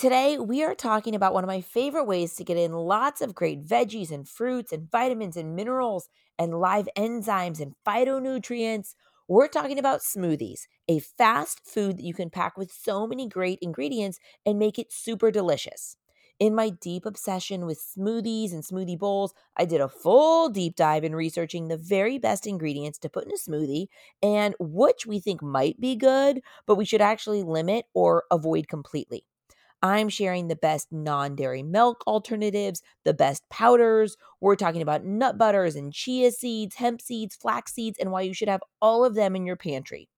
Today, we are talking about one of my favorite ways to get in lots of great veggies and fruits and vitamins and minerals and live enzymes and phytonutrients. We're talking about smoothies, a fast food that you can pack with so many great ingredients and make it super delicious. In my deep obsession with smoothies and smoothie bowls, I did a full deep dive in researching the very best ingredients to put in a smoothie and which we think might be good, but we should actually limit or avoid completely. I'm sharing the best non dairy milk alternatives, the best powders. We're talking about nut butters and chia seeds, hemp seeds, flax seeds, and why you should have all of them in your pantry.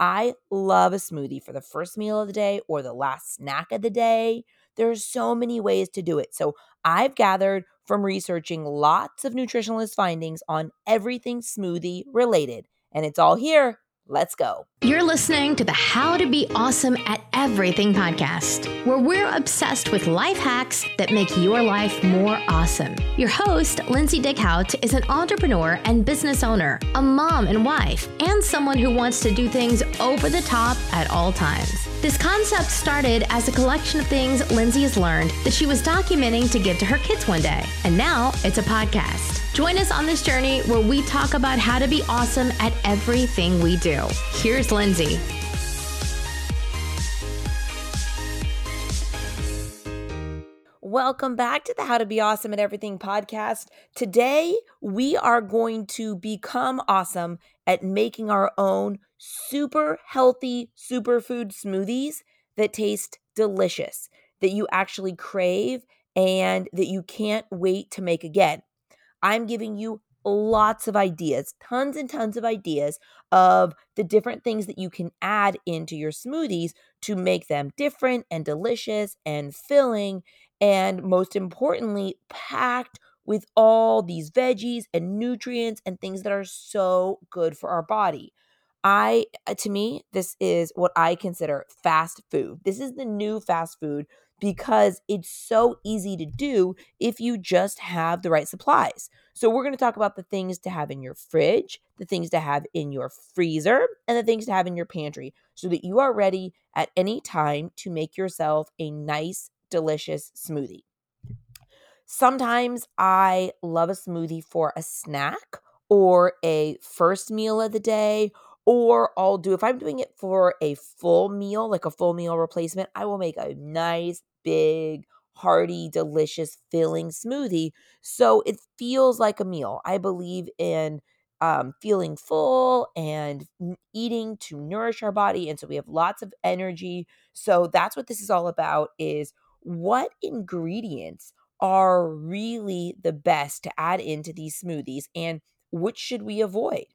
I love a smoothie for the first meal of the day or the last snack of the day. There are so many ways to do it. So I've gathered from researching lots of nutritionalist findings on everything smoothie related, and it's all here Let's go. You're listening to the How to Be Awesome at Everything podcast, where we're obsessed with life hacks that make your life more awesome. Your host, Lindsay Dickhut, is an entrepreneur and business owner, a mom and wife, and someone who wants to do things over the top at all times. This concept started as a collection of things Lindsay has learned that she was documenting to give to her kids one day, and now it's a podcast. Join us on this journey where we talk about how to be awesome at everything we do. Here's Lindsay. Welcome back to the How to Be Awesome at Everything podcast. Today, we are going to become awesome at making our own super healthy superfood smoothies that taste delicious, that you actually crave, and that you can't wait to make again. I'm giving you lots of ideas, tons and tons of ideas of the different things that you can add into your smoothies to make them different and delicious and filling. And most importantly, packed with all these veggies and nutrients and things that are so good for our body. I, uh, to me, this is what I consider fast food. This is the new fast food because it's so easy to do if you just have the right supplies. So, we're going to talk about the things to have in your fridge, the things to have in your freezer, and the things to have in your pantry so that you are ready at any time to make yourself a nice, delicious smoothie. Sometimes I love a smoothie for a snack or a first meal of the day or I'll do, if I'm doing it for a full meal, like a full meal replacement, I will make a nice, big, hearty, delicious, filling smoothie. So it feels like a meal. I believe in um, feeling full and eating to nourish our body. And so we have lots of energy. So that's what this is all about is what ingredients are really the best to add into these smoothies and which should we avoid?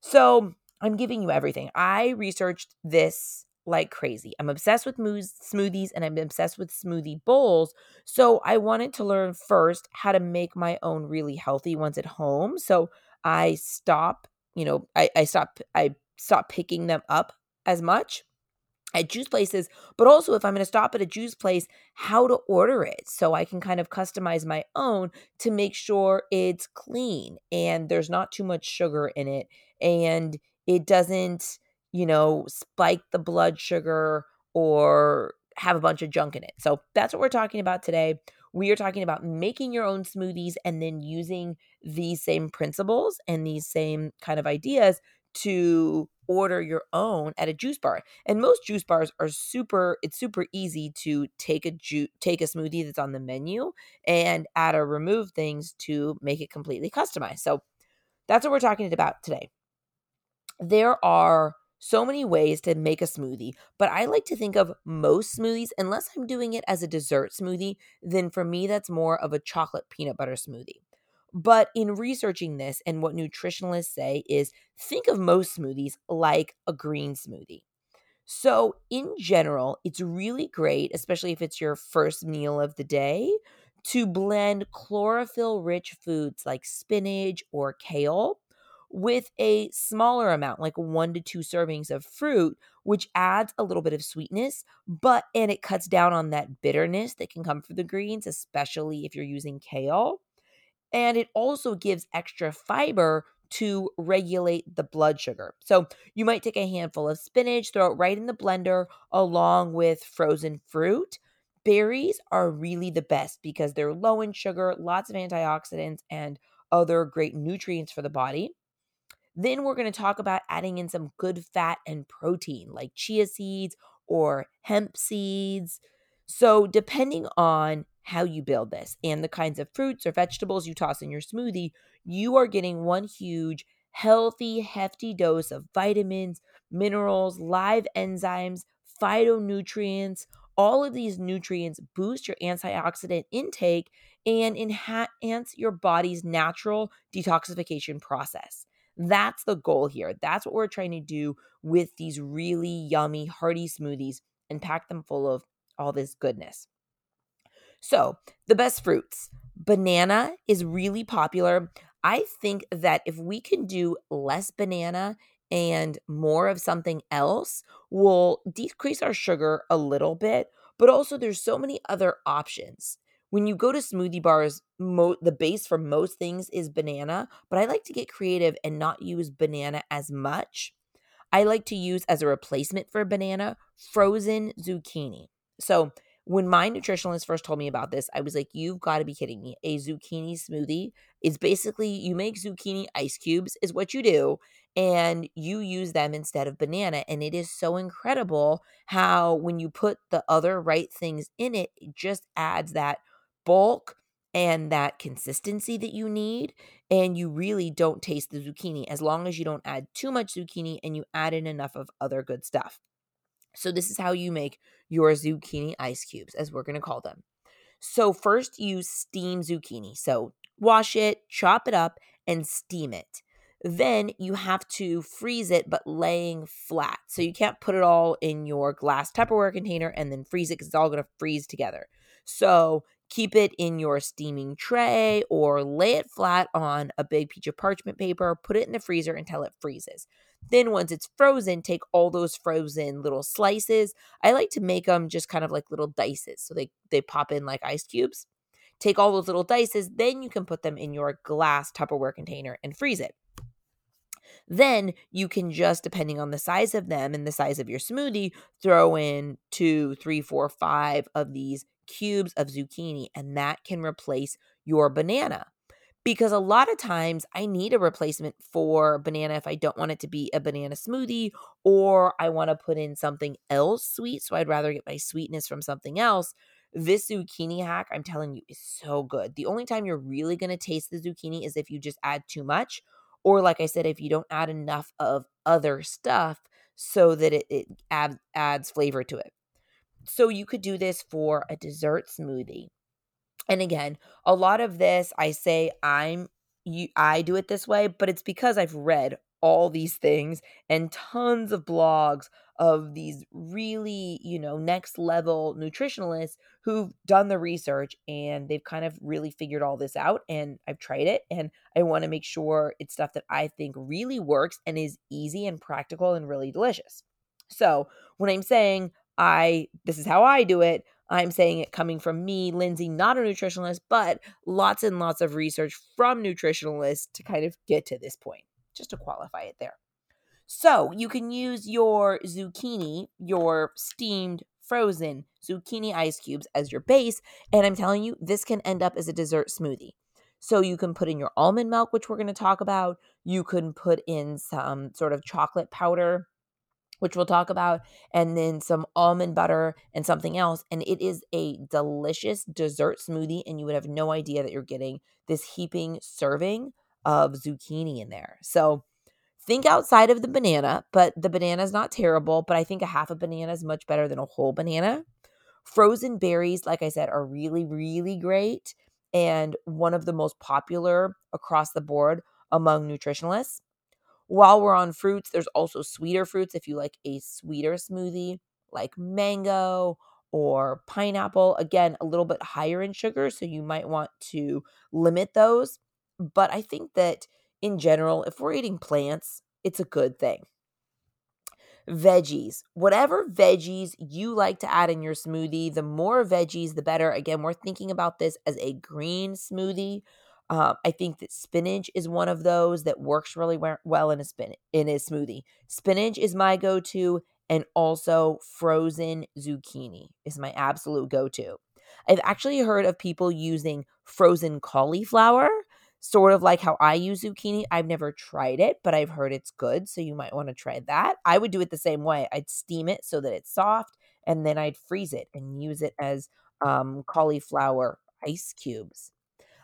So I'm giving you everything. I researched this like crazy. I'm obsessed with smoothies and I'm obsessed with smoothie bowls. So I wanted to learn first how to make my own really healthy ones at home. So I stop, you know, I, I stop I stop picking them up as much at juice places, but also if I'm going to stop at a juice place, how to order it so I can kind of customize my own to make sure it's clean and there's not too much sugar in it and it doesn't, you know, spike the blood sugar or have a bunch of junk in it. So that's what we're talking about today. We are talking about making your own smoothies and then using these same principles and these same kind of ideas to order your own at a juice bar. And most juice bars are super it's super easy to take a ju- take a smoothie that's on the menu and add or remove things to make it completely customized. So that's what we're talking about today there are so many ways to make a smoothie, but I like to think of most smoothies, unless I'm doing it as a dessert smoothie, then for me, that's more of a chocolate peanut butter smoothie. But in researching this and what nutritionalists say is think of most smoothies like a green smoothie. So, in general, it's really great, especially if it's your first meal of the day, to blend chlorophyll rich foods like spinach or kale with a smaller amount, like one to two servings of fruit, which adds a little bit of sweetness, but and it cuts down on that bitterness that can come from the greens, especially if you're using kale. And it also gives extra fiber to regulate the blood sugar. So you might take a handful of spinach, throw it right in the blender along with frozen fruit berries are really the best because they're low in sugar, lots of antioxidants, and other great nutrients for the body. Then we're going to talk about adding in some good fat and protein like chia seeds or hemp seeds. So, depending on how you build this and the kinds of fruits or vegetables you toss in your smoothie, you are getting one huge, healthy, hefty dose of vitamins, minerals, live enzymes, phytonutrients. All of these nutrients boost your antioxidant intake and enhance your body's natural detoxification process. That's the goal here. That's what we're trying to do with these really yummy, hearty smoothies and pack them full of all this goodness. So, the best fruits. Banana is really popular. I think that if we can do less banana and more of something else, we'll decrease our sugar a little bit, but also there's so many other options when you go to smoothie bars, mo- the base for most things is banana, but I like to get creative and not use banana as much. I like to use as a replacement for banana frozen zucchini. So, when my nutritionist first told me about this, I was like, you've got to be kidding me. A zucchini smoothie is basically you make zucchini ice cubes, is what you do, and you use them instead of banana. And it is so incredible how, when you put the other right things in it, it just adds that bulk and that consistency that you need. And you really don't taste the zucchini as long as you don't add too much zucchini and you add in enough of other good stuff. So, this is how you make your zucchini ice cubes, as we're going to call them. So, first you steam zucchini. So, wash it, chop it up, and steam it. Then you have to freeze it, but laying flat. So, you can't put it all in your glass Tupperware container and then freeze it because it's all going to freeze together. So, Keep it in your steaming tray or lay it flat on a big piece of parchment paper, put it in the freezer until it freezes. Then, once it's frozen, take all those frozen little slices. I like to make them just kind of like little dices. So they, they pop in like ice cubes. Take all those little dices, then you can put them in your glass Tupperware container and freeze it. Then you can just, depending on the size of them and the size of your smoothie, throw in two, three, four, five of these cubes of zucchini, and that can replace your banana. Because a lot of times I need a replacement for banana if I don't want it to be a banana smoothie or I want to put in something else sweet. So I'd rather get my sweetness from something else. This zucchini hack, I'm telling you, is so good. The only time you're really going to taste the zucchini is if you just add too much, or like I said, if you don't add enough of other stuff so that it, it add, adds flavor to it. So you could do this for a dessert smoothie. And again, a lot of this I say I'm you I do it this way, but it's because I've read all these things and tons of blogs of these really, you know, next level nutritionalists who've done the research and they've kind of really figured all this out and I've tried it and I want to make sure it's stuff that I think really works and is easy and practical and really delicious. So, when I'm saying I this is how I do it. I'm saying it coming from me, Lindsay, not a nutritionalist, but lots and lots of research from nutritionalists to kind of get to this point, just to qualify it there. So you can use your zucchini, your steamed frozen zucchini ice cubes as your base. And I'm telling you, this can end up as a dessert smoothie. So you can put in your almond milk, which we're going to talk about. You can put in some sort of chocolate powder which we'll talk about, and then some almond butter and something else. And it is a delicious dessert smoothie, and you would have no idea that you're getting this heaping serving of zucchini in there. So think outside of the banana, but the banana is not terrible, but I think a half a banana is much better than a whole banana. Frozen berries, like I said, are really, really great and one of the most popular across the board among nutritionalists. While we're on fruits, there's also sweeter fruits if you like a sweeter smoothie, like mango or pineapple. Again, a little bit higher in sugar, so you might want to limit those. But I think that in general, if we're eating plants, it's a good thing. Veggies, whatever veggies you like to add in your smoothie, the more veggies, the better. Again, we're thinking about this as a green smoothie. Uh, I think that spinach is one of those that works really well in a spin in a smoothie. Spinach is my go-to. and also frozen zucchini is my absolute go to. I've actually heard of people using frozen cauliflower, sort of like how I use zucchini. I've never tried it, but I've heard it's good. So you might want to try that. I would do it the same way. I'd steam it so that it's soft and then I'd freeze it and use it as um, cauliflower ice cubes.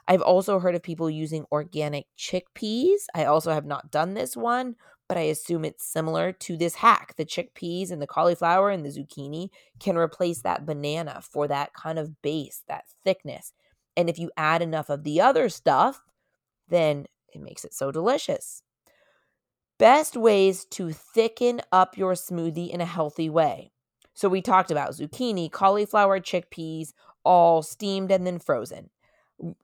I've also heard of people using organic chickpeas. I also have not done this one, but I assume it's similar to this hack. The chickpeas and the cauliflower and the zucchini can replace that banana for that kind of base, that thickness. And if you add enough of the other stuff, then it makes it so delicious. Best ways to thicken up your smoothie in a healthy way. So we talked about zucchini, cauliflower, chickpeas, all steamed and then frozen.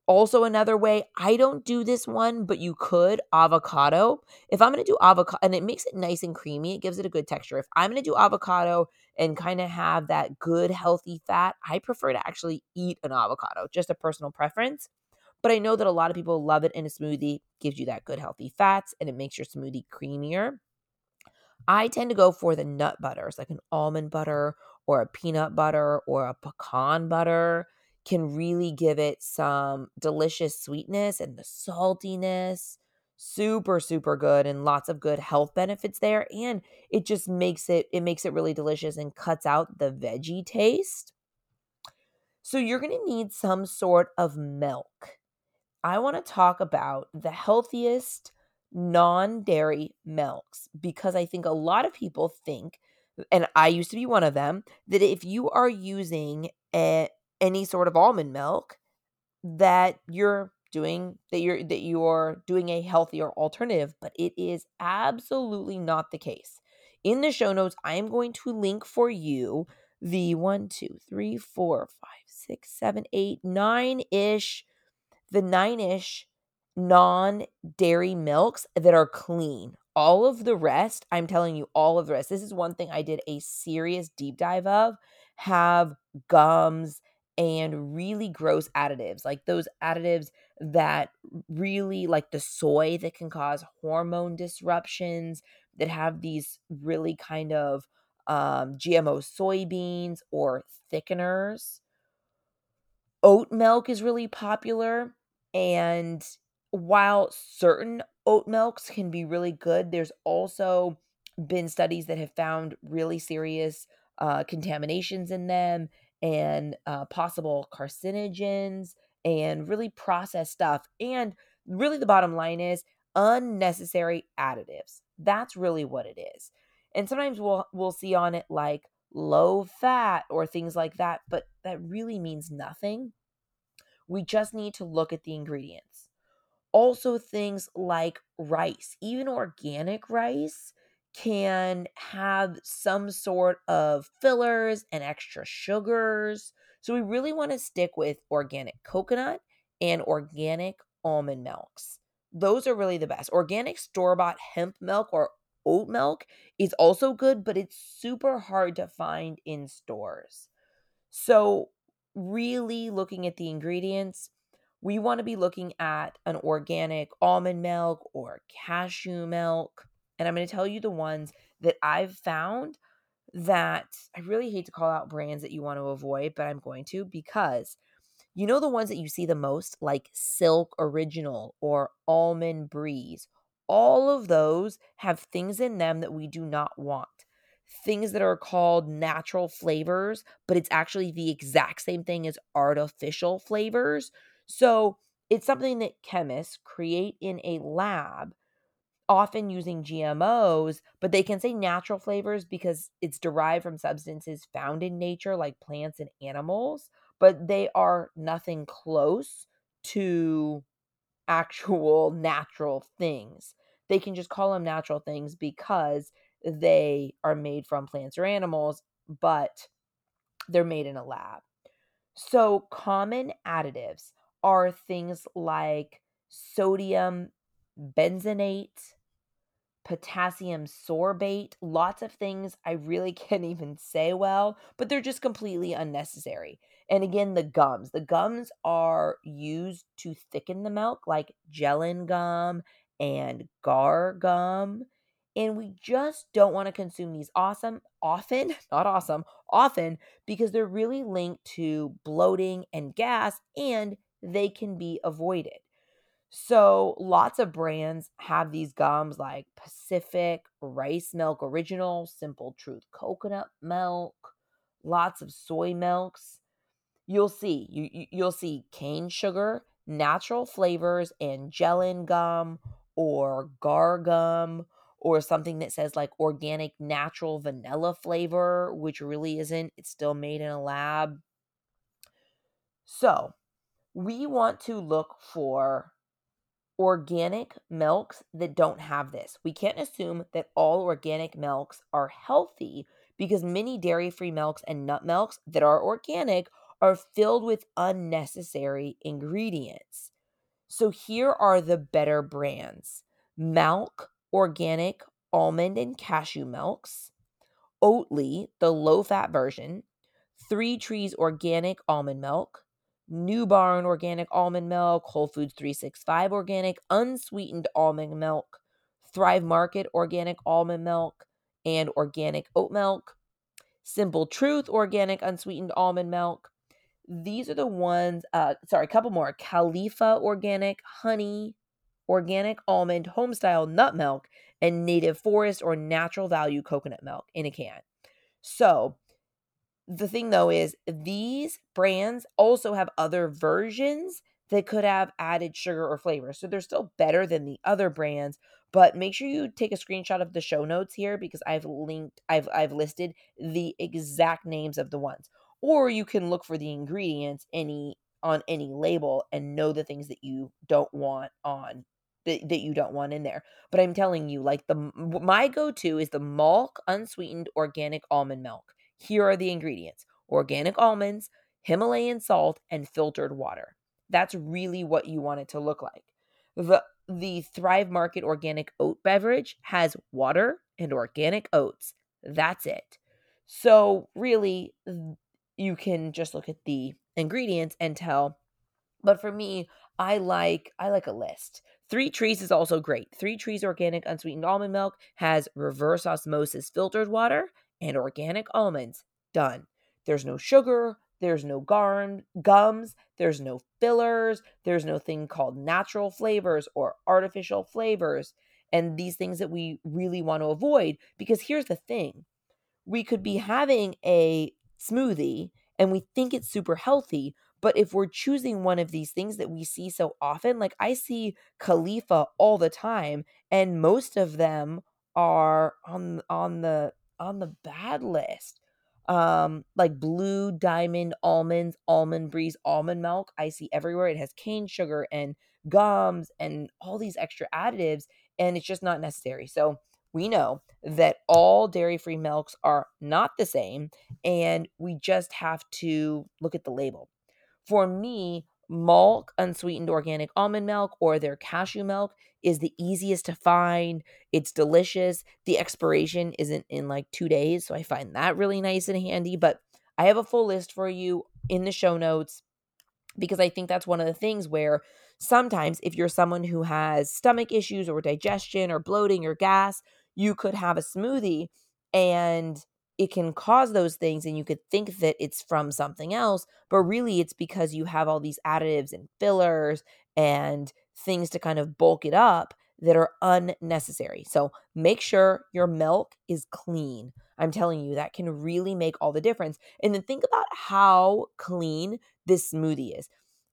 Also, another way, I don't do this one, but you could avocado. If I'm going to do avocado, and it makes it nice and creamy, it gives it a good texture. If I'm going to do avocado and kind of have that good, healthy fat, I prefer to actually eat an avocado, just a personal preference. But I know that a lot of people love it in a smoothie, gives you that good, healthy fats, and it makes your smoothie creamier. I tend to go for the nut butters, like an almond butter or a peanut butter or a pecan butter can really give it some delicious sweetness and the saltiness. Super super good and lots of good health benefits there and it just makes it it makes it really delicious and cuts out the veggie taste. So you're going to need some sort of milk. I want to talk about the healthiest non-dairy milks because I think a lot of people think and I used to be one of them that if you are using a any sort of almond milk that you're doing that you're that you're doing a healthier alternative but it is absolutely not the case. In the show notes i am going to link for you the one two three four five six seven eight nine ish the nine ish non dairy milks that are clean. All of the rest i'm telling you all of the rest. This is one thing i did a serious deep dive of have gums and really gross additives, like those additives that really, like the soy that can cause hormone disruptions, that have these really kind of um, GMO soybeans or thickeners. Oat milk is really popular. And while certain oat milks can be really good, there's also been studies that have found really serious uh, contaminations in them and uh, possible carcinogens and really processed stuff. And really, the bottom line is unnecessary additives. That's really what it is. And sometimes we'll we'll see on it like low fat or things like that, but that really means nothing. We just need to look at the ingredients. Also, things like rice, even organic rice, can have some sort of fillers and extra sugars. So we really want to stick with organic coconut and organic almond milks. Those are really the best. Organic store bought hemp milk or oat milk is also good, but it's super hard to find in stores. So, really looking at the ingredients, we want to be looking at an organic almond milk or cashew milk and I'm going to tell you the ones that I've found that I really hate to call out brands that you want to avoid, but I'm going to because you know the ones that you see the most, like Silk Original or Almond Breeze. All of those have things in them that we do not want. Things that are called natural flavors, but it's actually the exact same thing as artificial flavors. So it's something that chemists create in a lab often using GMOs, but they can say natural flavors because it's derived from substances found in nature, like plants and animals, but they are nothing close to actual natural things. They can just call them natural things because they are made from plants or animals, but they're made in a lab. So, common additives are things like sodium benzoate, potassium sorbate, lots of things I really can't even say well, but they're just completely unnecessary. And again, the gums. The gums are used to thicken the milk, like gellan gum and guar gum. And we just don't want to consume these awesome, often, not awesome, often, because they're really linked to bloating and gas and they can be avoided. So, lots of brands have these gums like Pacific, Rice Milk Original, Simple Truth Coconut Milk, lots of soy milks. You'll see, you, you'll see cane sugar, natural flavors, and gellan gum or guar gum or something that says like organic natural vanilla flavor, which really isn't. It's still made in a lab. So, we want to look for organic milks that don't have this. We can't assume that all organic milks are healthy because many dairy free milks and nut milks that are organic are filled with unnecessary ingredients. So here are the better brands Malk Organic Almond and Cashew Milks, Oatly, the low fat version, Three Trees Organic Almond Milk, New Barn organic almond milk, Whole Foods 365 organic unsweetened almond milk, Thrive Market organic almond milk, and organic oat milk, Simple Truth organic unsweetened almond milk. These are the ones, uh, sorry, a couple more Califia organic honey, organic almond, homestyle nut milk, and native forest or natural value coconut milk in a can. So, the thing though is these brands also have other versions that could have added sugar or flavor. So they're still better than the other brands, but make sure you take a screenshot of the show notes here because I've linked I've I've listed the exact names of the ones. Or you can look for the ingredients any on any label and know the things that you don't want on that, that you don't want in there. But I'm telling you like the my go-to is the Malk unsweetened organic almond milk. Here are the ingredients organic almonds, Himalayan salt, and filtered water. That's really what you want it to look like. The, the Thrive Market organic oat beverage has water and organic oats. That's it. So, really, you can just look at the ingredients and tell. But for me, I like I like a list. Three Trees is also great. Three Trees organic unsweetened almond milk has reverse osmosis filtered water and organic almonds. Done. There's no sugar, there's no garn, gums, there's no fillers, there's no thing called natural flavors or artificial flavors, and these things that we really want to avoid. Because here's the thing we could be having a smoothie and we think it's super healthy, but if we're choosing one of these things that we see so often, like I see Califia all the time, and most of them are on on the on the bad list. Um, like blue diamond almonds, almond breeze, almond milk. I see everywhere. It has cane sugar and gums and all these extra additives, and it's just not necessary. So we know that all dairy free milks are not the same, and we just have to look at the label. For me, Malk unsweetened organic almond milk or their cashew milk is the easiest to find. It's delicious. The expiration isn't in like two days. So I find that really nice and handy. But I have a full list for you in the show notes because I think that's one of the things where sometimes if you're someone who has stomach issues or digestion or bloating or gas, you could have a smoothie and it can cause those things and you could think that it's from something else but really it's because you have all these additives and fillers and things to kind of bulk it up that are unnecessary. So make sure your milk is clean. I'm telling you that can really make all the difference. And then think about how clean this smoothie is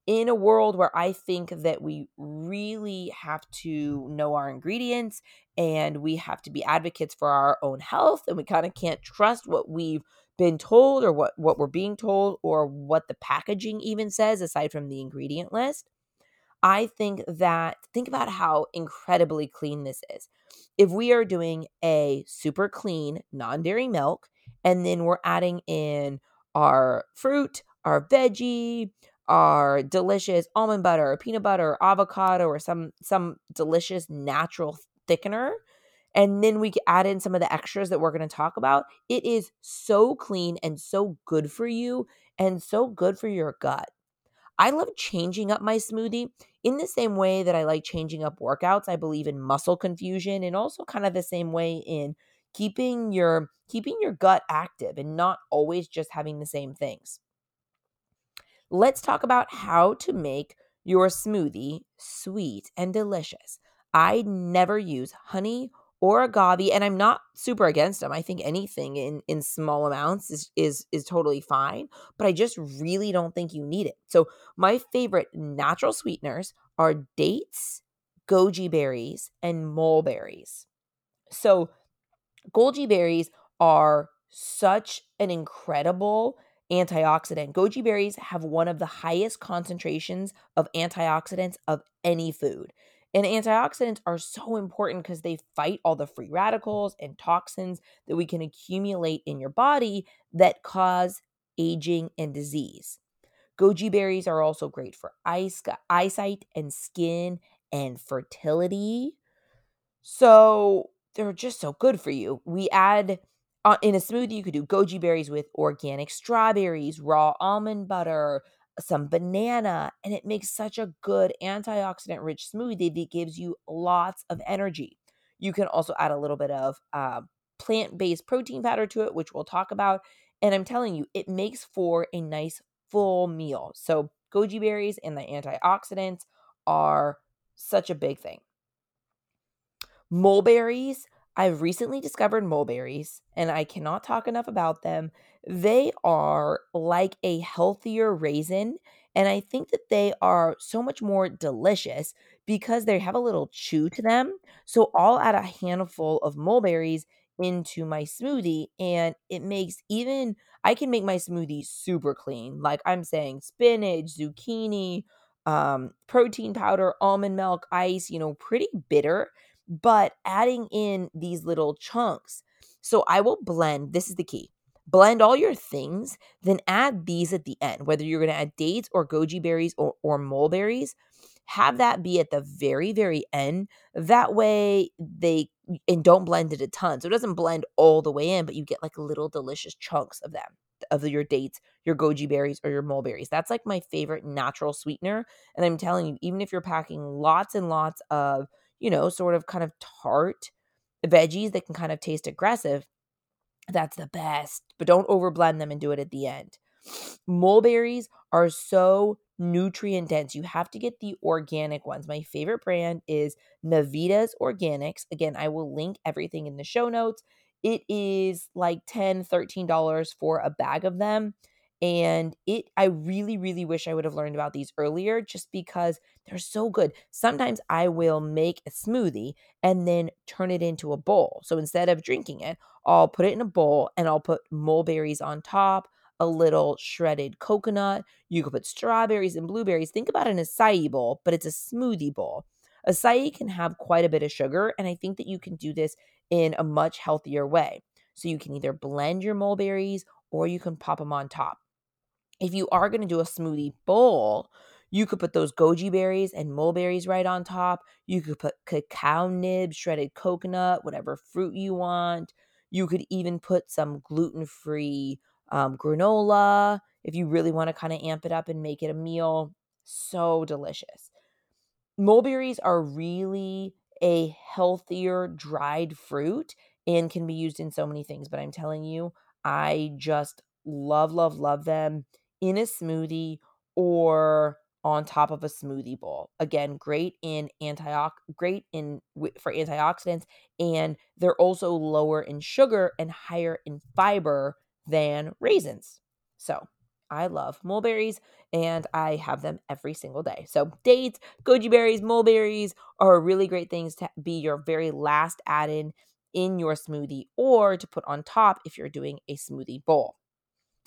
in a world where I think that we really have to know our ingredients and we have to be advocates for our own health and we kind of can't trust what we've been told or what what we're being told or what the packaging even says aside from the ingredient list i think that think about how incredibly clean this is. If we are doing a super clean non-dairy milk and then we're adding in our fruit our veggie our delicious almond butter or peanut butter or avocado or some some delicious natural thickener and then we add in some of the extras that we're going to talk about. It is so clean and so good for you and so good for your gut. I love changing up my smoothie in the same way that I like changing up workouts. I believe in muscle confusion and also kind of the same way in keeping your keeping your gut active and not always just having the same things. Let's talk about how to make your smoothie sweet and delicious. I never use honey or agave and i'm not super against them i think anything in in small amounts is is is totally fine but i just really don't think you need it. So my favorite natural sweeteners are dates goji berries and mulberries. So goji berries are such an incredible antioxidant. Goji berries have one of the highest concentrations of antioxidants of any food. And antioxidants are so important because they fight all the free radicals and toxins that we can accumulate in your body that cause aging and disease. Goji berries are also great for eyesight and skin and fertility. So they're just so good for you. We add uh, in a smoothie, you could do goji berries with organic strawberries, raw almond butter, some banana, and it makes such a good antioxidant rich smoothie that gives you lots of energy. You can also add a little bit of uh, plant based protein powder to it, which we'll talk about. And I'm telling you, it makes for a nice full meal. So, goji berries and the antioxidants are such a big thing. Mulberries, I've recently discovered mulberries and I cannot talk enough about them. They are like a healthier raisin. And I think that they are so much more delicious because they have a little chew to them. So I'll add a handful of mulberries into my smoothie and it makes even I can make my smoothie super clean. Like I'm saying spinach, zucchini, um, protein powder, almond milk, ice, you know, pretty bitter but adding in these little chunks. So I will blend, this is the key. Blend all your things, then add these at the end, whether you're going to add dates or goji berries or, or mulberries. Have that be at the very, very end. That way, they and don't blend it a ton. So it doesn't blend all the way in, but you get like little delicious chunks of them, of your dates, your goji berries, or your mulberries. That's like my favorite natural sweetener. And I'm telling you, even if you're packing lots and lots of you know, sort of kind of tart veggies that can kind of taste aggressive, that's the best. But don't overblend them and do it at the end. Mulberries are so nutrient dense. You have to get the organic ones. My favorite brand is Navitas Organics. Again, I will link everything in the show notes. It is like $10, $13 for a bag of them and it i really really wish i would have learned about these earlier just because they're so good. Sometimes i will make a smoothie and then turn it into a bowl. So instead of drinking it i'll put it in a bowl and i'll put mulberries on top a little shredded coconut. You could put strawberries and blueberries. Think about an acai bowl but it's a smoothie bowl. Acai can have quite a bit of sugar and i think that you can do this in a much healthier way. So you can either blend your mulberries or you can pop them on top if you are going to do a smoothie bowl, you could put those goji berries and mulberries right on top. You could put cacao nibs, shredded coconut, whatever fruit you want. You could even put some gluten free um, granola if you really want to kind of amp it up and make it a meal. So delicious. Mulberries are really a healthier dried fruit and can be used in so many things, but I'm telling you, I just love, love, love them in a smoothie or on top of a smoothie bowl. Again, great in antiox great in for antioxidants and they're also lower in sugar and higher in fiber than raisins. So, I love mulberries and I have them every single day. So, dates, goji berries, mulberries are really great things to be your very last add in in your smoothie or to put on top if you're doing a smoothie bowl.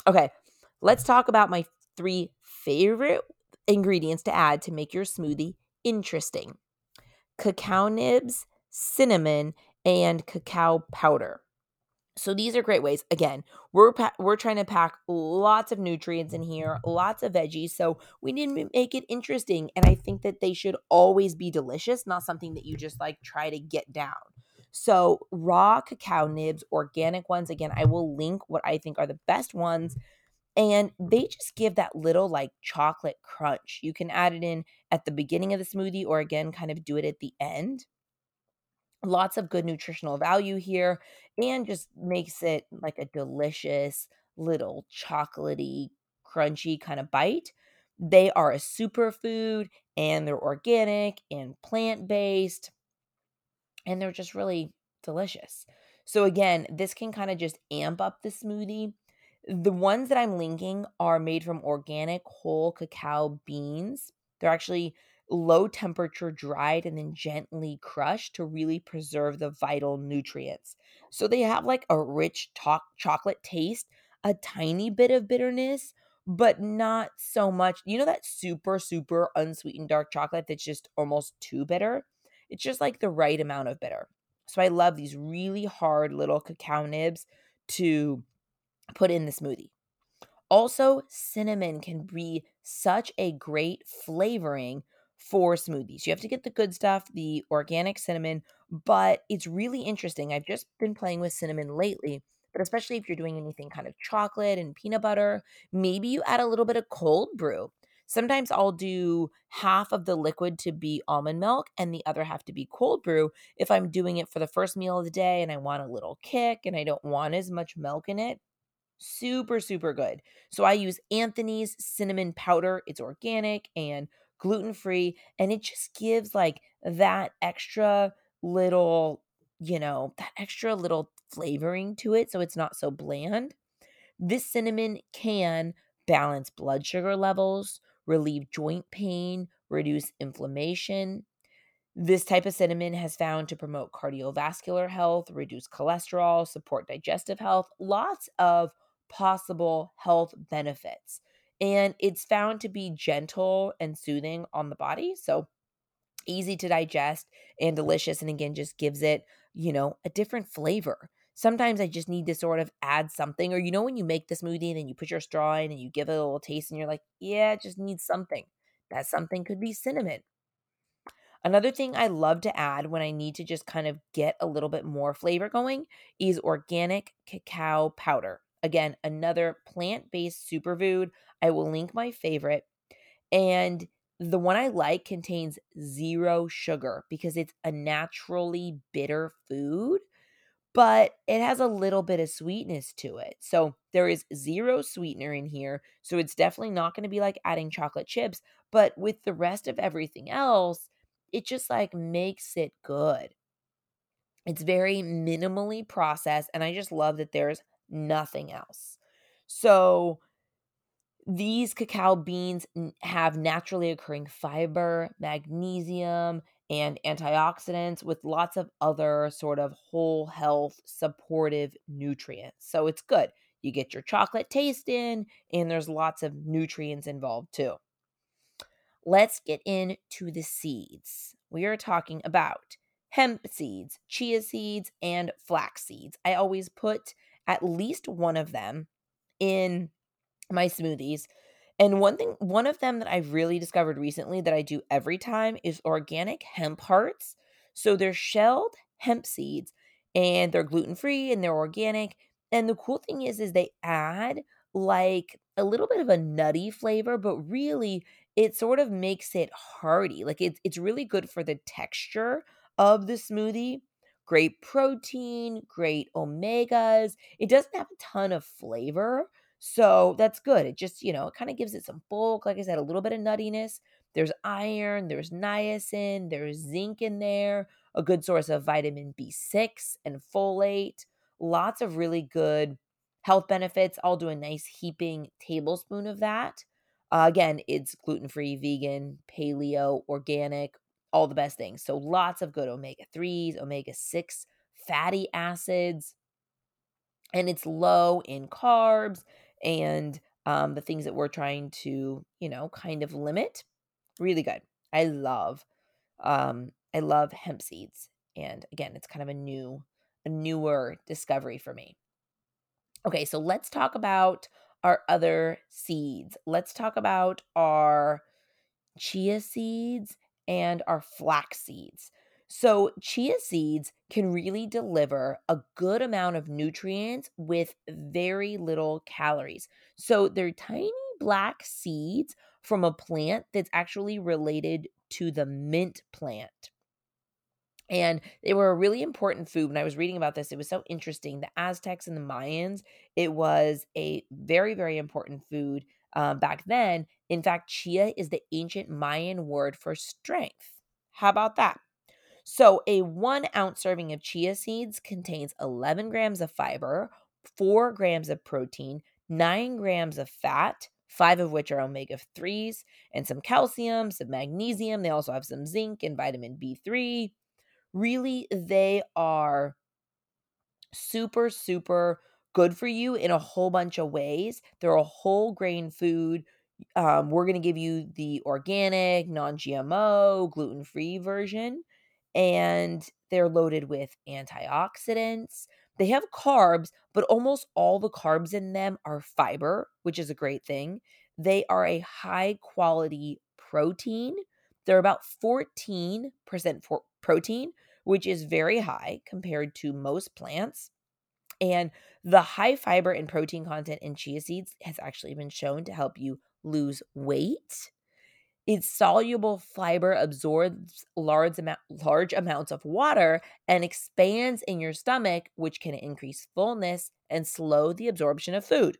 Okay, Let's talk about my three favorite ingredients to add to make your smoothie interesting cacao nibs, cinnamon, and cacao powder. So these are great ways. Again, we're pa- we're trying to pack lots of nutrients in here, lots of veggies, so we need to make it interesting and I think that they should always be delicious, not something that you just like try to get down. So, raw cacao nibs, organic ones, again, I will link what I think are the best ones And they just give that little like chocolate crunch. You can add it in at the beginning of the smoothie or again, kind of do it at the end. Lots of good nutritional value here and just makes it like a delicious little chocolatey, crunchy kind of bite. They are a superfood and they're organic and plant based and they're just really delicious. So, again, this can kind of just amp up the smoothie. The ones that I'm linking are made from organic whole cacao beans. They're actually low temperature dried and then gently crushed to really preserve the vital nutrients. So they have like a rich to- chocolate taste, a tiny bit of bitterness, but not so much. You know that super super unsweetened dark chocolate that's just almost too bitter? It's just like the right amount of bitter. So I love these really hard little cacao nibs to put in the smoothie. Also, cinnamon can be such a great flavoring for smoothies. You have to get the good stuff, the organic cinnamon, but it's really interesting. I've just been playing with cinnamon lately, but especially if you're doing anything kind of chocolate and peanut butter, maybe you add a little bit of cold brew. Sometimes I'll do half of the liquid to be almond milk and the other half to be cold brew if I'm doing it for the first meal of the day and I want a little kick and I don't want as much milk in it. Super, super good. So I use Anthony's cinnamon powder. It's organic and gluten free, and it just gives like that extra little, you know, that extra little flavoring to it so it's not so bland. This cinnamon can balance blood sugar levels, relieve joint pain, reduce inflammation. This type of cinnamon has found to promote cardiovascular health, reduce cholesterol, support digestive health, lots of possible health benefits and it's found to be gentle and soothing on the body. So easy to digest and delicious. And again, just gives it, you know, a different flavor. Sometimes I just need to sort of add something, or you know, when you make the smoothie and then you put your straw in and you give it a little taste and you're like, yeah, it just needs something. That something could be cinnamon. Another thing I love to add when I need to just kind of get a little bit more flavor going is organic cacao powder. Again, another plant based superfood. I will link my favorite. And the one I like contains zero sugar because it's a naturally bitter food, but it has a little bit of sweetness to it. So there is zero sweetener in here. So it's definitely not going to be like adding chocolate chips, but with the rest of everything else, it just like makes it good. It's very minimally processed, and I just love that there's nothing else. So these cacao beans have naturally occurring fiber, magnesium, and antioxidants with lots of other sort of whole health supportive nutrients. So it's good. You get your chocolate taste in, and there's lots of nutrients involved too. Let's get into the seeds. We are talking about hemp seeds, chia seeds, and flax seeds. I always put at least one of them in my smoothies. And one thing, one of them that I've really discovered recently that I do every time is organic hemp hearts. So they're shelled hemp seeds and they're gluten free and they're organic. And the cool thing is, is they add like a little bit of a nutty flavor, but really it sort of makes it hearty. Like it's it's really good for the texture of the smoothie great protein, great omegas. It doesn't have a ton of flavor. So that's good. It just, you know, it kind of gives it some bulk. Like I said, a little bit of nuttiness. There's iron, there's niacin, there's zinc in there, a good source of vitamin B6 and folate. Lots of really good health benefits. I'll do a nice heaping tablespoon of that. Uh, again, it's gluten free, vegan, paleo, organic, all the best things. So lots of good omega 3s, omega 6 fatty acids, and it's low in carbs and um, the things that we're trying to, you know, kind of limit. Really good. I love, um, I love hemp seeds. And again, it's kind of a new, a newer discovery for me. Okay, so let's talk about our other seeds. Let's talk about our chia seeds and our flax seeds. So, chia seeds can really deliver a good amount of nutrients with very little calories. So, they're tiny black seeds from a plant that's actually related to the mint plant. And they were a really important food. When I was reading about this, it was so interesting. The Aztecs and the Mayans, it was a very, very important food um, back then. In fact, chia is the ancient Mayan word for strength. How about that? So, a one ounce serving of chia seeds contains 11 grams of fiber, 4 grams of protein, 9 grams of fat, five of which are omega 3s, and some calcium, some magnesium. They also have some zinc and vitamin B3 really they are super super good for you in a whole bunch of ways. They're a whole grain food. Um, we're going to give you the organic, non GMO, gluten free version. And they're loaded with antioxidants. They have carbs, but almost all the carbs in them are fiber, which is a great thing. They are a high quality protein. They're about 14% for protein, which is very high compared to most plants. And the high fiber and protein content in chia seeds has actually been shown to help you lose weight. Its soluble fiber absorbs large, amount, large amounts of water and expands in your stomach, which can increase fullness and slow the absorption of food.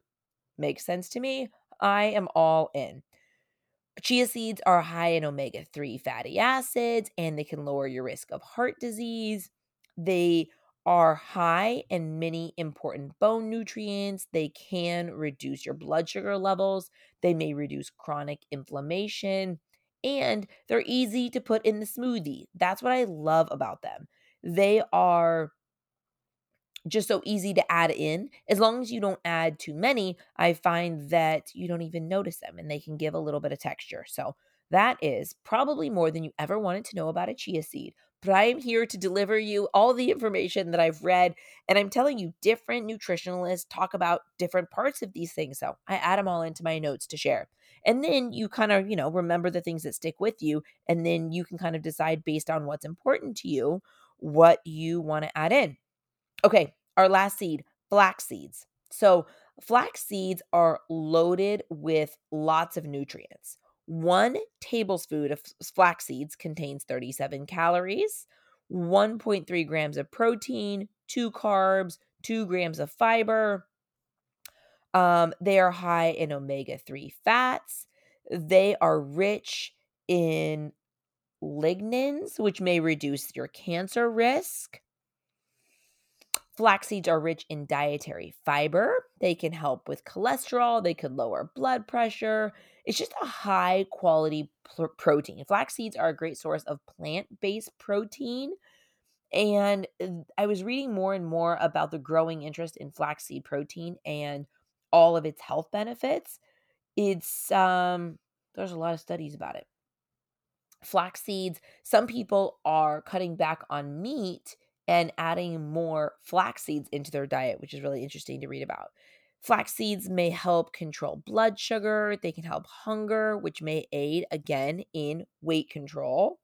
Makes sense to me. I am all in. Chia seeds are high in omega 3 fatty acids and they can lower your risk of heart disease. They are high in many important bone nutrients. They can reduce your blood sugar levels. They may reduce chronic inflammation. And they're easy to put in the smoothie. That's what I love about them. They are just so easy to add in. As long as you don't add too many, I find that you don't even notice them and they can give a little bit of texture. So, that is probably more than you ever wanted to know about a chia seed. But I am here to deliver you all the information that I've read. And I'm telling you, different nutritionalists talk about different parts of these things. So I add them all into my notes to share. And then you kind of, you know, remember the things that stick with you. And then you can kind of decide based on what's important to you what you want to add in. Okay, our last seed, flax seeds. So, flax seeds are loaded with lots of nutrients. One tablespoon of flax seeds contains 37 calories, 1.3 grams of protein, two carbs, two grams of fiber. Um, they are high in omega 3 fats. They are rich in lignans, which may reduce your cancer risk. Flax seeds are rich in dietary fiber. They can help with cholesterol, they could lower blood pressure. It's just a high quality pl- protein. Flax seeds are a great source of plant based protein. And uh, I was reading more and more about the growing interest in flaxseed protein and all of its health benefits. It's um there's a lot of studies about it. Flax seeds, some people are cutting back on meat and adding more flax seeds into their diet, which is really interesting to read about. Flax seeds may help control blood sugar, they can help hunger, which may aid again in weight control.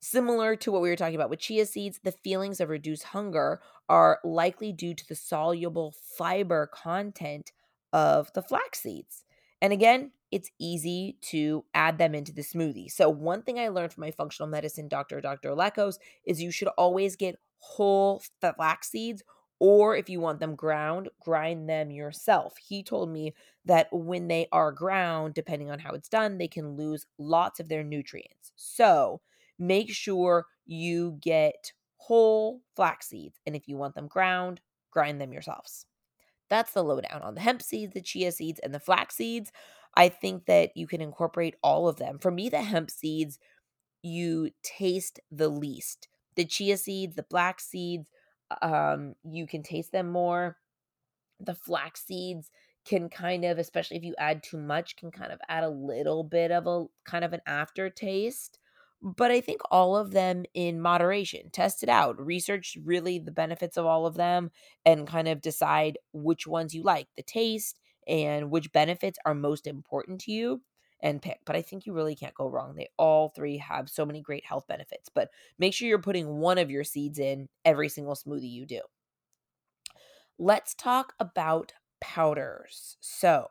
Similar to what we were talking about with chia seeds, the feelings of reduced hunger are likely due to the soluble fiber content of the flax seeds. And again, it's easy to add them into the smoothie. So, one thing I learned from my functional medicine doctor, Dr. Lekos, is you should always get whole flax seeds, or if you want them ground, grind them yourself. He told me that when they are ground, depending on how it's done, they can lose lots of their nutrients. So, make sure you get whole flax seeds. And if you want them ground, grind them yourselves. That's the lowdown on the hemp seeds, the chia seeds, and the flax seeds. I think that you can incorporate all of them. For me, the hemp seeds, you taste the least. The chia seeds, the black seeds, um, you can taste them more. The flax seeds can kind of, especially if you add too much, can kind of add a little bit of a kind of an aftertaste. But I think all of them in moderation. Test it out. Research really the benefits of all of them and kind of decide which ones you like, the taste and which benefits are most important to you. and pick. But I think you really can't go wrong. They all three have so many great health benefits. But make sure you're putting one of your seeds in every single smoothie you do. Let's talk about powders. So,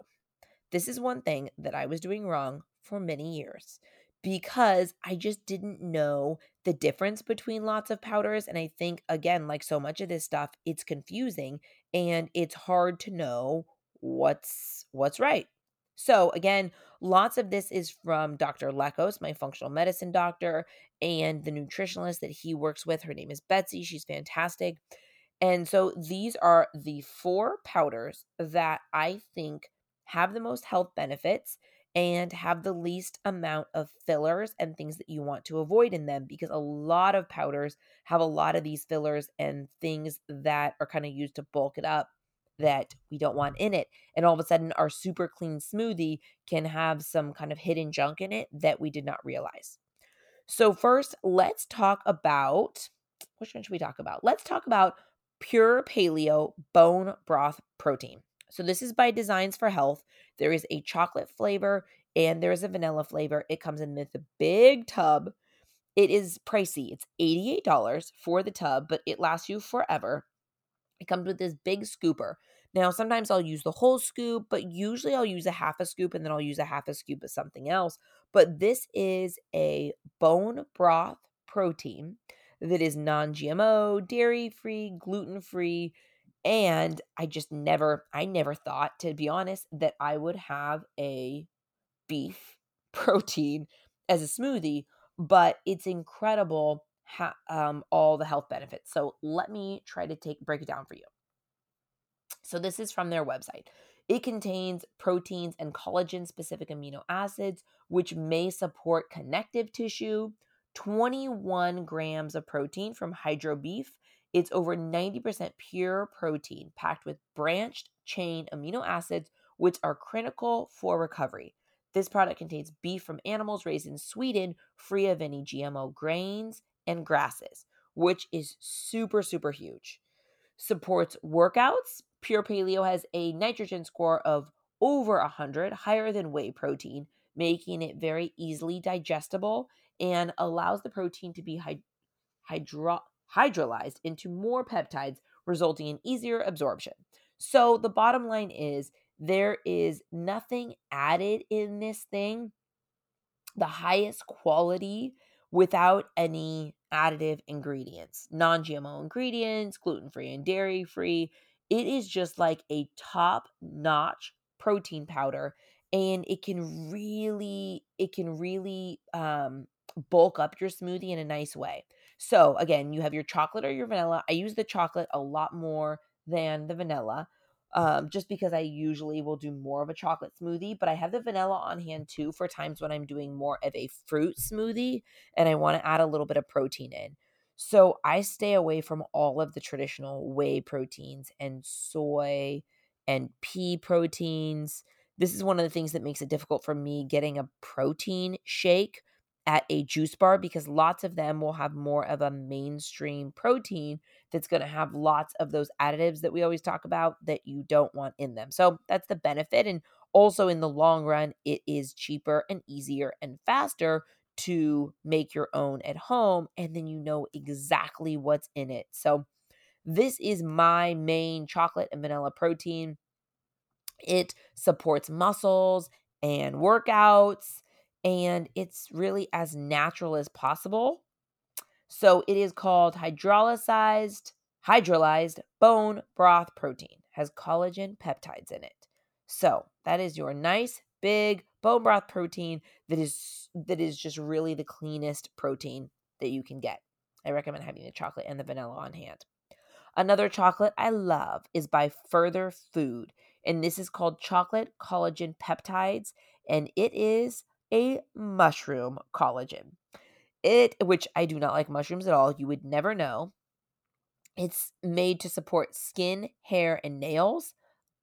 this is one thing that I was doing wrong for many years because I just didn't know the difference between lots of powders. And I think, again, like so much of this stuff, it's confusing and it's hard to know what's what's right. So again, lots of this is from Dr. Lekos, my functional medicine doctor, and the nutritionalist that he works with. Her name is Betsy. She's fantastic. And so these are the four powders that I think have the most health benefits and have the least amount of fillers and things that you want to avoid in them because a lot of powders have a lot of these fillers and things that are kind of used to bulk it up that we don't want in it. And all of a sudden, our super clean smoothie can have some kind of hidden junk in it that we did not realize. So, first, let's talk about which one should we talk about? Let's talk about pure paleo bone broth protein. So this is by Designs for Health. There is a chocolate flavor and there is a vanilla flavor. It comes in this big tub. It is pricey. It's $88 for the tub, but it lasts you forever. It comes with this big scooper. Now, sometimes I'll use the whole scoop, but usually I'll use a half a scoop and then I'll use a half a scoop of something else. But this is a bone broth protein that is non GMO, dairy free, gluten free, and I just never, I never thought, to be honest, that I would have a beef protein as a smoothie, but it's incredible ha- um, all the health benefits. So let me try to take break it down for you. So this is from their website. It contains proteins and collagen specific amino acids, which may support connective tissue, 21 grams of protein from hydro beef, it's over 90% pure protein packed with branched chain amino acids, which are critical for recovery. This product contains beef from animals raised in Sweden, free of any GMO grains and grasses, which is super, super huge. Supports workouts. Pure Paleo has a nitrogen score of over 100, higher than whey protein, making it very easily digestible and allows the protein to be hyd- hydro- hydrolyzed into more peptides, resulting in easier absorption. So the bottom line is there is nothing added in this thing, the highest quality without any additive ingredients, non GMO ingredients, gluten free and dairy free. It is just like a top notch protein powder and it can really it can really um bulk up your smoothie in a nice way. So, again, you have your chocolate or your vanilla. I use the chocolate a lot more than the vanilla. Um, just because I usually will do more of a chocolate smoothie, but I have the vanilla on hand too for times when I'm doing more of a fruit smoothie and I want to add a little bit of protein in. So I stay away from all of the traditional whey proteins and soy and pea proteins. This is one of the things that makes it difficult for me getting a protein shake at a juice bar because lots of them will have more of a mainstream protein that's going to have lots of those additives that we always talk about that you don't want in them. So that's the benefit. And also in the long run, it is cheaper and easier and faster to make your own at home. And then you know exactly what's in it. So this is my main chocolate and vanilla protein. It supports muscles and workouts and it's really as natural as possible. So it is called hydrolyzed hydrolyzed bone broth protein. Has collagen peptides in it. So, that is your nice big bone broth protein that is that is just really the cleanest protein that you can get. I recommend having the chocolate and the vanilla on hand. Another chocolate I love is by Further Food, and this is called chocolate collagen peptides, and it is a mushroom collagen. It, which I do not like mushrooms at all, you would never know. It's made to support skin, hair, and nails,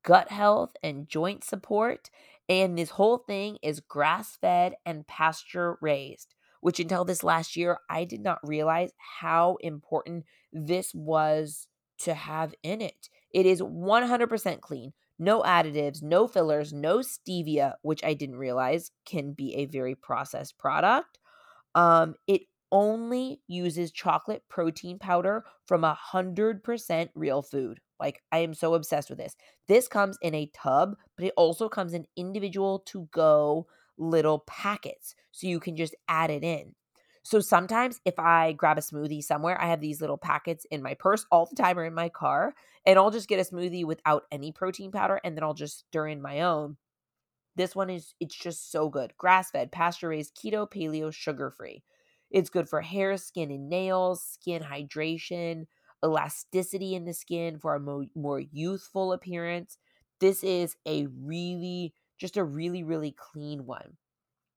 gut health, and joint support. And this whole thing is grass fed and pasture raised, which until this last year, I did not realize how important this was to have in it. It is 100% clean, no additives, no fillers, no stevia, which I didn't realize can be a very processed product. Um, it only uses chocolate protein powder from a hundred percent real food. Like I am so obsessed with this. This comes in a tub, but it also comes in individual to go little packets. So you can just add it in. So sometimes if I grab a smoothie somewhere, I have these little packets in my purse all the time or in my car, and I'll just get a smoothie without any protein powder and then I'll just stir in my own. This one is it's just so good. Grass-fed, pasture-raised, keto, paleo, sugar-free. It's good for hair, skin and nails, skin hydration, elasticity in the skin for a mo- more youthful appearance. This is a really just a really really clean one.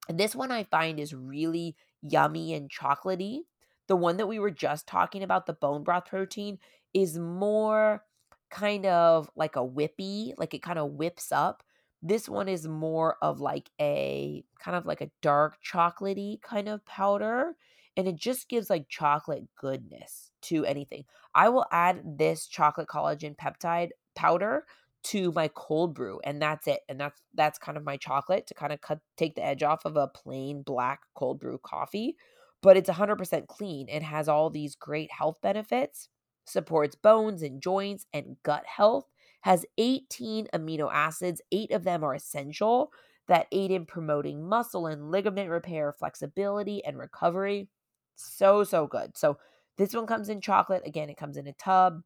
And this one I find is really yummy and chocolatey. The one that we were just talking about, the bone broth protein, is more kind of like a whippy, like it kind of whips up. This one is more of like a kind of like a dark chocolatey kind of powder. And it just gives like chocolate goodness to anything. I will add this chocolate collagen peptide powder to my cold brew and that's it and that's that's kind of my chocolate to kind of cut take the edge off of a plain black cold brew coffee but it's 100% clean. It has all these great health benefits supports bones and joints and gut health has 18 amino acids 8 of them are essential that aid in promoting muscle and ligament repair flexibility and recovery. So so good. So this one comes in chocolate again it comes in a tub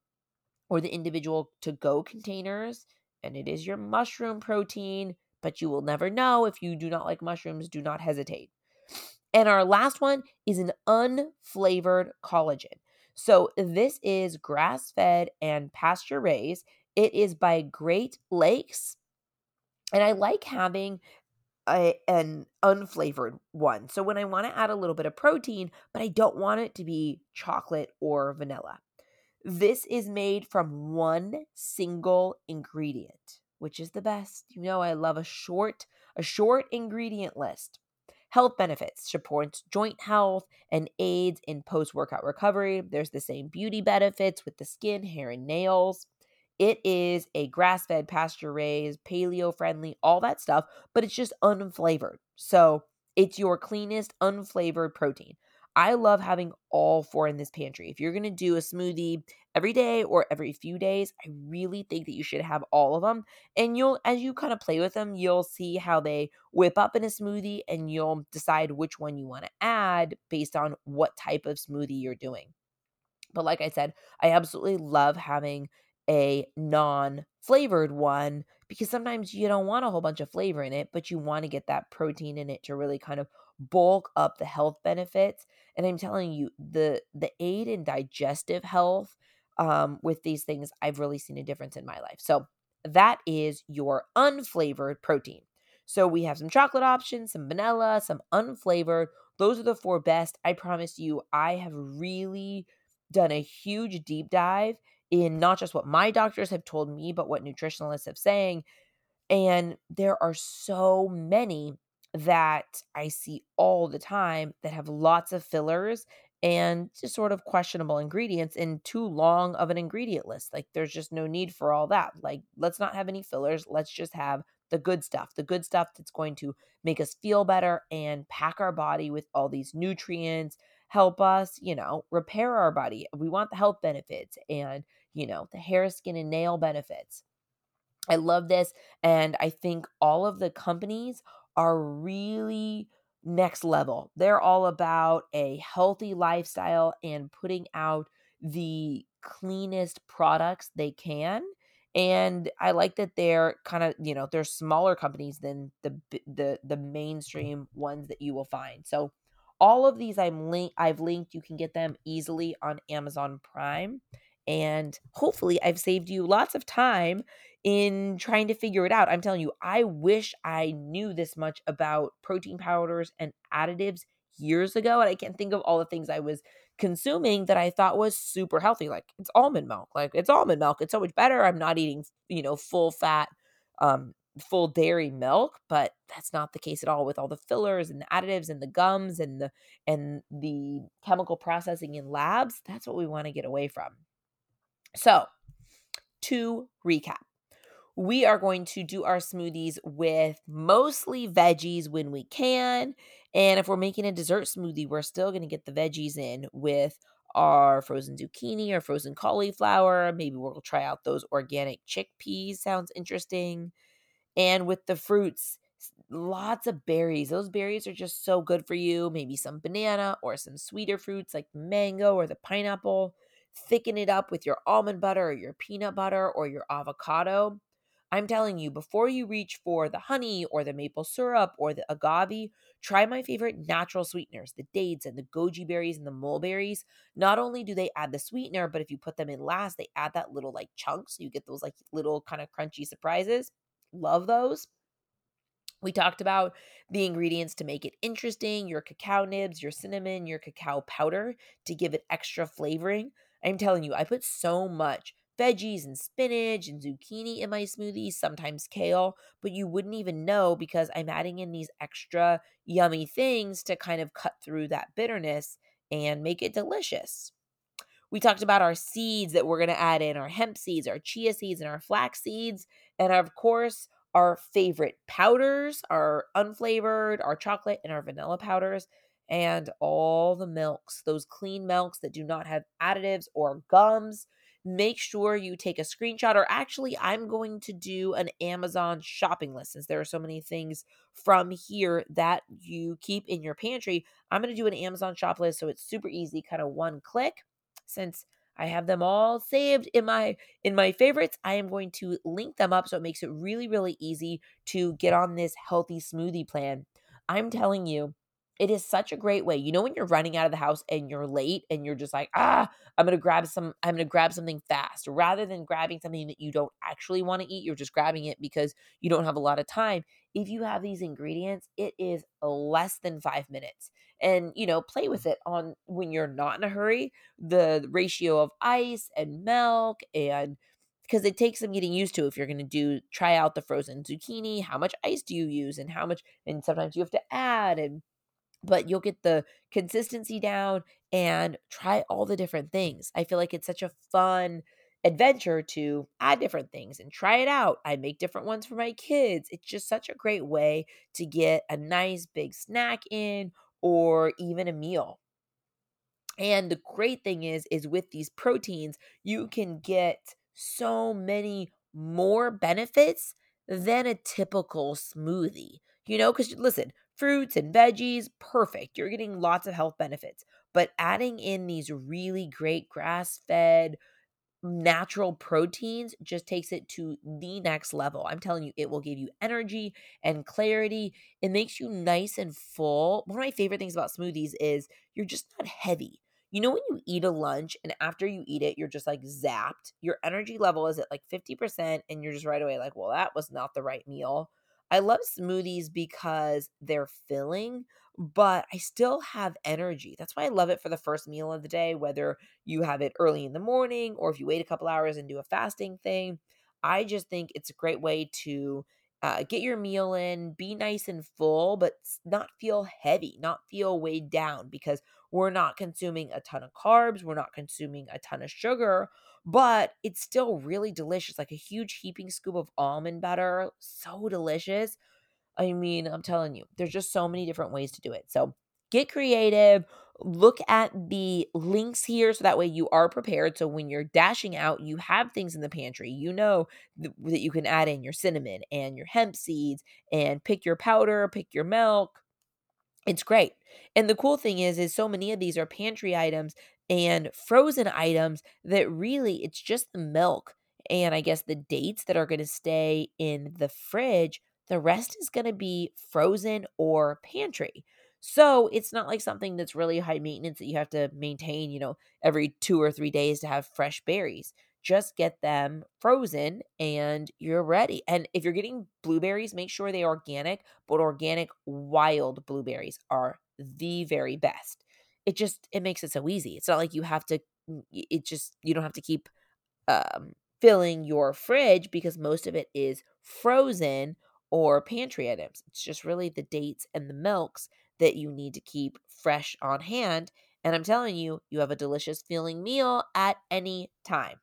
or the individual to go containers, and it is your mushroom protein, but you will never know if you do not like mushrooms, do not hesitate. And our last one is an unflavored collagen. So this is grass fed and pasture raised. It is by Great Lakes. And I like having a, an unflavored one. So when I want to add a little bit of protein, but I don't want it to be chocolate or vanilla. This is made from one single ingredient, which is the best. You know, I love a short, a short ingredient list. Health benefits supports joint health and aids in post workout recovery. There's the same beauty benefits with the skin, hair, and nails. It is a grass fed, pasture raised, paleo friendly, all that stuff, but it's just unflavored. So it's your cleanest, unflavored protein. I love having all four in this pantry. If you're going to do a smoothie every day or every few days, I really think that you should have all of them. And you'll, as you kind of play with them, you'll see how they whip up in a smoothie and you'll decide which one you want to add based on what type of smoothie you're doing. But like I said, I absolutely love having a non flavored one because sometimes you don't want a whole bunch of flavor in it, but you want to get that protein in it to really kind of bulk up the health benefits. And I'm telling you, the the aid in digestive health um, with these things, I've really seen a difference in my life. So that is your unflavored protein. So we have some chocolate options, some vanilla, some unflavored. Those are the four best. I promise you, I have really done a huge deep dive in not just what my doctors have told me, but what nutritionalists have saying. And there are so many that I see all the time that have lots of fillers and just sort of questionable ingredients in too long of an ingredient list. Like there's just no need for all that. Like let's not have any fillers. Let's just have the good stuff, the good stuff that's going to make us feel better and pack our body with all these nutrients, help us, you know, repair our body. We want the health benefits and, you know, the hair, skin, and nail benefits. I love this. And I think all of the companies are really next level. They're all about a healthy lifestyle and putting out the cleanest products they can. And I like that they're kind of, you know, they're smaller companies than the the the mainstream ones that you will find. So all of these I'm link I've linked, you can get them easily on Amazon Prime. And hopefully, I've saved you lots of time in trying to figure it out. I'm telling you, I wish I knew this much about protein powders and additives years ago. And I can't think of all the things I was consuming that I thought was super healthy. Like it's almond milk. Like it's almond milk. It's so much better. I'm not eating, you know, full fat, um, full dairy milk, but that's not the case at all with all the fillers and the additives and the gums and the and the chemical processing in labs. That's what we want to get away from. So, to recap, we are going to do our smoothies with mostly veggies when we can. And if we're making a dessert smoothie, we're still going to get the veggies in with our frozen zucchini or frozen cauliflower. Maybe we'll try out those organic chickpeas. Sounds interesting. And with the fruits, lots of berries. Those berries are just so good for you. Maybe some banana or some sweeter fruits like mango or the pineapple. Thicken it up with your almond butter or your peanut butter or your avocado. I'm telling you, before you reach for the honey or the maple syrup or the agave, try my favorite natural sweeteners, the dates and the goji berries and the mulberries. Not only do they add the sweetener, but if you put them in last, they add that little like chunk. So you get those like little kind of crunchy surprises. Love those. We talked about the ingredients to make it interesting your cacao nibs, your cinnamon, your cacao powder to give it extra flavoring. I'm telling you, I put so much veggies and spinach and zucchini in my smoothies, sometimes kale, but you wouldn't even know because I'm adding in these extra yummy things to kind of cut through that bitterness and make it delicious. We talked about our seeds that we're going to add in our hemp seeds, our chia seeds, and our flax seeds. And of course, our favorite powders, our unflavored, our chocolate, and our vanilla powders, and all the milks, those clean milks that do not have additives or gums. Make sure you take a screenshot, or actually, I'm going to do an Amazon shopping list since there are so many things from here that you keep in your pantry. I'm going to do an Amazon shop list so it's super easy, kind of one click. Since I have them all saved in my in my favorites. I am going to link them up so it makes it really really easy to get on this healthy smoothie plan. I'm telling you, it is such a great way. You know when you're running out of the house and you're late and you're just like, "Ah, I'm going to grab some I'm going to grab something fast." Rather than grabbing something that you don't actually want to eat, you're just grabbing it because you don't have a lot of time. If you have these ingredients, it is less than 5 minutes. And, you know, play with it on when you're not in a hurry, the ratio of ice and milk and because it takes some getting used to if you're going to do try out the frozen zucchini how much ice do you use and how much and sometimes you have to add and but you'll get the consistency down and try all the different things. I feel like it's such a fun adventure to add different things and try it out. I make different ones for my kids. It's just such a great way to get a nice big snack in or even a meal. And the great thing is is with these proteins, you can get so many more benefits than a typical smoothie. You know, cuz listen, fruits and veggies, perfect. You're getting lots of health benefits. But adding in these really great grass fed, natural proteins just takes it to the next level. I'm telling you, it will give you energy and clarity. It makes you nice and full. One of my favorite things about smoothies is you're just not heavy. You know, when you eat a lunch and after you eat it, you're just like zapped, your energy level is at like 50%, and you're just right away like, well, that was not the right meal. I love smoothies because they're filling, but I still have energy. That's why I love it for the first meal of the day, whether you have it early in the morning or if you wait a couple hours and do a fasting thing. I just think it's a great way to uh, get your meal in, be nice and full, but not feel heavy, not feel weighed down because we're not consuming a ton of carbs, we're not consuming a ton of sugar, but it's still really delicious. Like a huge heaping scoop of almond butter, so delicious. I mean, I'm telling you, there's just so many different ways to do it. So get creative. Look at the links here so that way you are prepared. So when you're dashing out, you have things in the pantry. You know th- that you can add in your cinnamon and your hemp seeds and pick your powder, pick your milk. It's great. And the cool thing is is so many of these are pantry items and frozen items that really it's just the milk and I guess the dates that are going to stay in the fridge. The rest is going to be frozen or pantry. So it's not like something that's really high maintenance that you have to maintain, you know, every two or three days to have fresh berries. Just get them frozen and you're ready. And if you're getting blueberries, make sure they're organic, but organic wild blueberries are the very best it just it makes it so easy. It's not like you have to mm, it just you don't have to keep um filling your fridge because most of it is frozen or pantry items. It's just really the dates and the milks that you need to keep fresh on hand. And I'm telling you, you have a delicious feeling meal at any time.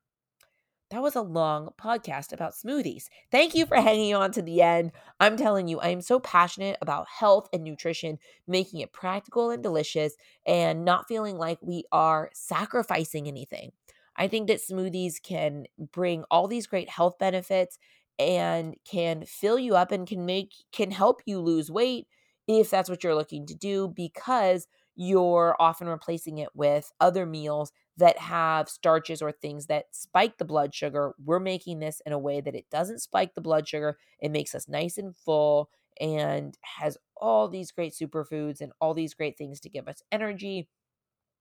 That was a long podcast about smoothies. Thank you for hanging on to the end. I'm telling you, I am so passionate about health and nutrition, making it practical and delicious, and not feeling like we are sacrificing anything. I think that smoothies can bring all these great health benefits and can fill you up and can make can help you lose weight if that's what you're looking to do because you're often replacing it with other meals that have starches or things that spike the blood sugar. We're making this in a way that it doesn't spike the blood sugar. It makes us nice and full and has all these great superfoods and all these great things to give us energy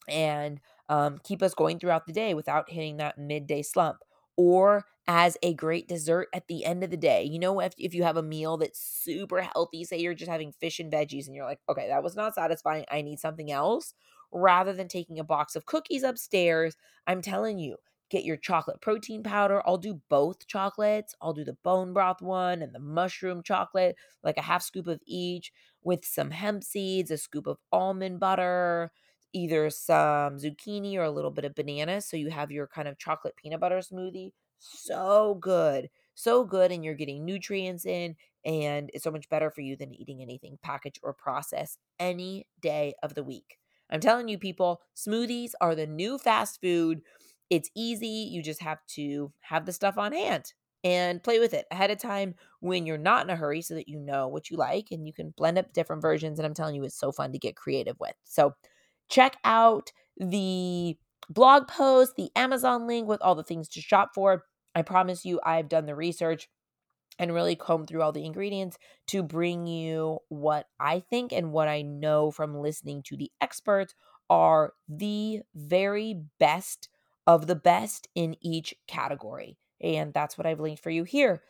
and um, keep us going throughout the day without hitting that midday slump or as a great dessert at the end of the day. You know, if, if you have a meal that's super healthy, say you're just having fish and veggies and you're like, okay, that was not satisfying. I need something else. Rather than taking a box of cookies upstairs, I'm telling you, get your chocolate protein powder. I'll do both chocolates. I'll do the bone broth one and the mushroom chocolate, like a half scoop of each with some hemp seeds, a scoop of almond butter, either some zucchini or a little bit of banana. So you have your kind of chocolate peanut butter smoothie. So good. So good. And you're getting nutrients in, and it's so much better for you than eating anything packaged or processed any day of the week. I'm telling you, people, smoothies are the new fast food. It's easy. You just have to have the stuff on hand and play with it ahead of time when you're not in a hurry so that you know what you like and you can blend up different versions. And I'm telling you, it's so fun to get creative with. So, check out the blog post, the Amazon link with all the things to shop for. I promise you, I've done the research and really comb through all the ingredients to bring you what I think and what I know from listening to the experts are the very best of the best in each category. And that's what I've linked for you here.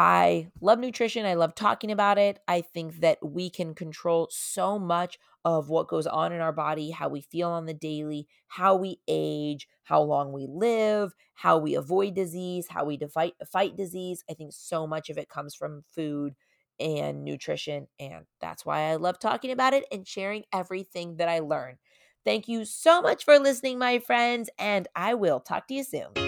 I love nutrition. I love talking about it. I think that we can control so much of what goes on in our body, how we feel on the daily, how we age, how long we live, how we avoid disease, how we fight, fight disease. I think so much of it comes from food and nutrition. And that's why I love talking about it and sharing everything that I learn. Thank you so much for listening, my friends, and I will talk to you soon.